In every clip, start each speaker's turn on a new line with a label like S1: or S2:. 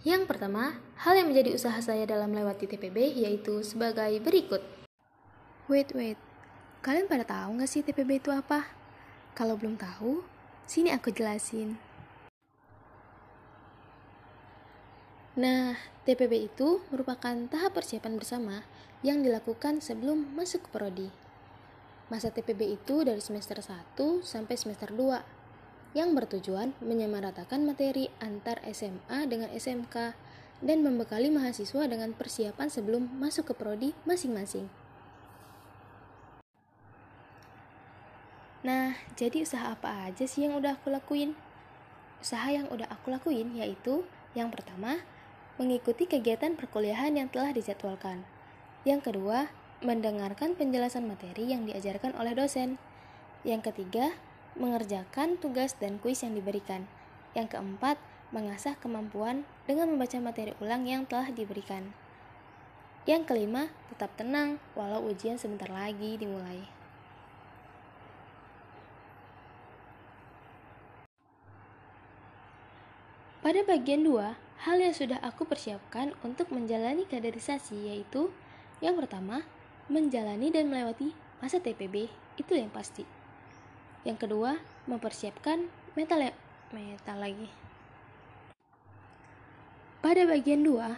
S1: Yang pertama, hal yang menjadi usaha saya dalam melewati TPB yaitu sebagai berikut.
S2: Wait, wait. Kalian pada tahu nggak sih TPB itu apa? Kalau belum tahu, sini aku jelasin.
S1: Nah, TPB itu merupakan tahap persiapan bersama yang dilakukan sebelum masuk ke prodi. Masa TPB itu dari semester 1 sampai semester 2 yang bertujuan menyamaratakan materi antar SMA dengan SMK dan membekali mahasiswa dengan persiapan sebelum masuk ke prodi masing-masing.
S2: Nah, jadi usaha apa aja sih yang udah aku lakuin? Usaha yang udah aku lakuin yaitu yang pertama, mengikuti kegiatan perkuliahan yang telah dijadwalkan. Yang kedua, mendengarkan penjelasan materi yang diajarkan oleh dosen. Yang ketiga, mengerjakan tugas dan kuis yang diberikan. Yang keempat, mengasah kemampuan dengan membaca materi ulang yang telah diberikan. Yang kelima, tetap tenang walau ujian sebentar lagi dimulai. Pada bagian 2, hal yang sudah aku persiapkan untuk menjalani kaderisasi yaitu yang pertama, menjalani dan melewati masa TPB, itu yang pasti. Yang kedua, mempersiapkan metal ya, metal lagi. Pada bagian 2,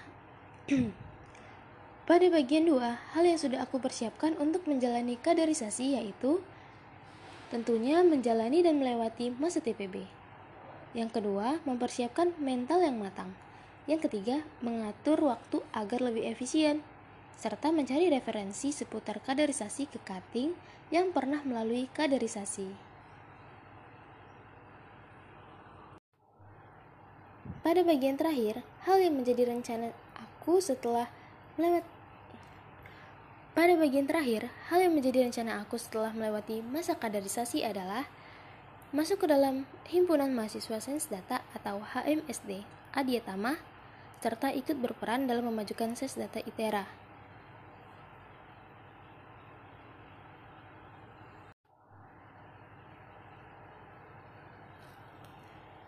S2: pada bagian 2, hal yang sudah aku persiapkan untuk menjalani kaderisasi yaitu tentunya menjalani dan melewati masa TPB. Yang kedua, mempersiapkan mental yang matang. Yang ketiga, mengatur waktu agar lebih efisien serta mencari referensi seputar kaderisasi ke cutting yang pernah melalui kaderisasi. Pada bagian terakhir, hal yang menjadi rencana aku setelah melewati pada bagian terakhir, hal yang menjadi rencana aku setelah melewati masa kaderisasi adalah masuk ke dalam Himpunan Mahasiswa Sains Data atau HMSD Adiatama serta ikut berperan dalam memajukan Sains Data ITERA.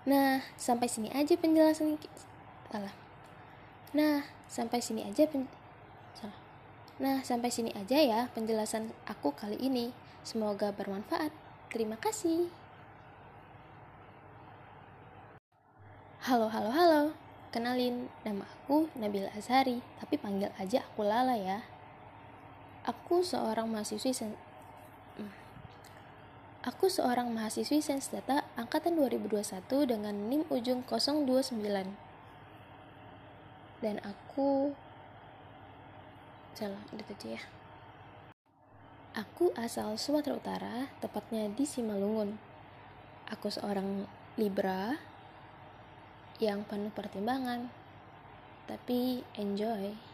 S2: Nah, sampai sini aja penjelasan salah. Nah, sampai sini aja pen salah. Nah, sampai sini aja ya penjelasan aku kali ini. Semoga bermanfaat. Terima kasih. Halo, halo, halo. Kenalin, nama aku Nabil Azhari, tapi panggil aja aku Lala ya. Aku seorang mahasiswi Aku seorang mahasiswi Sains Data angkatan 2021 dengan NIM ujung 029. Dan aku salah itu aja ya. Aku asal Sumatera Utara, tepatnya di Simalungun. Aku seorang Libra yang penuh pertimbangan, tapi enjoy.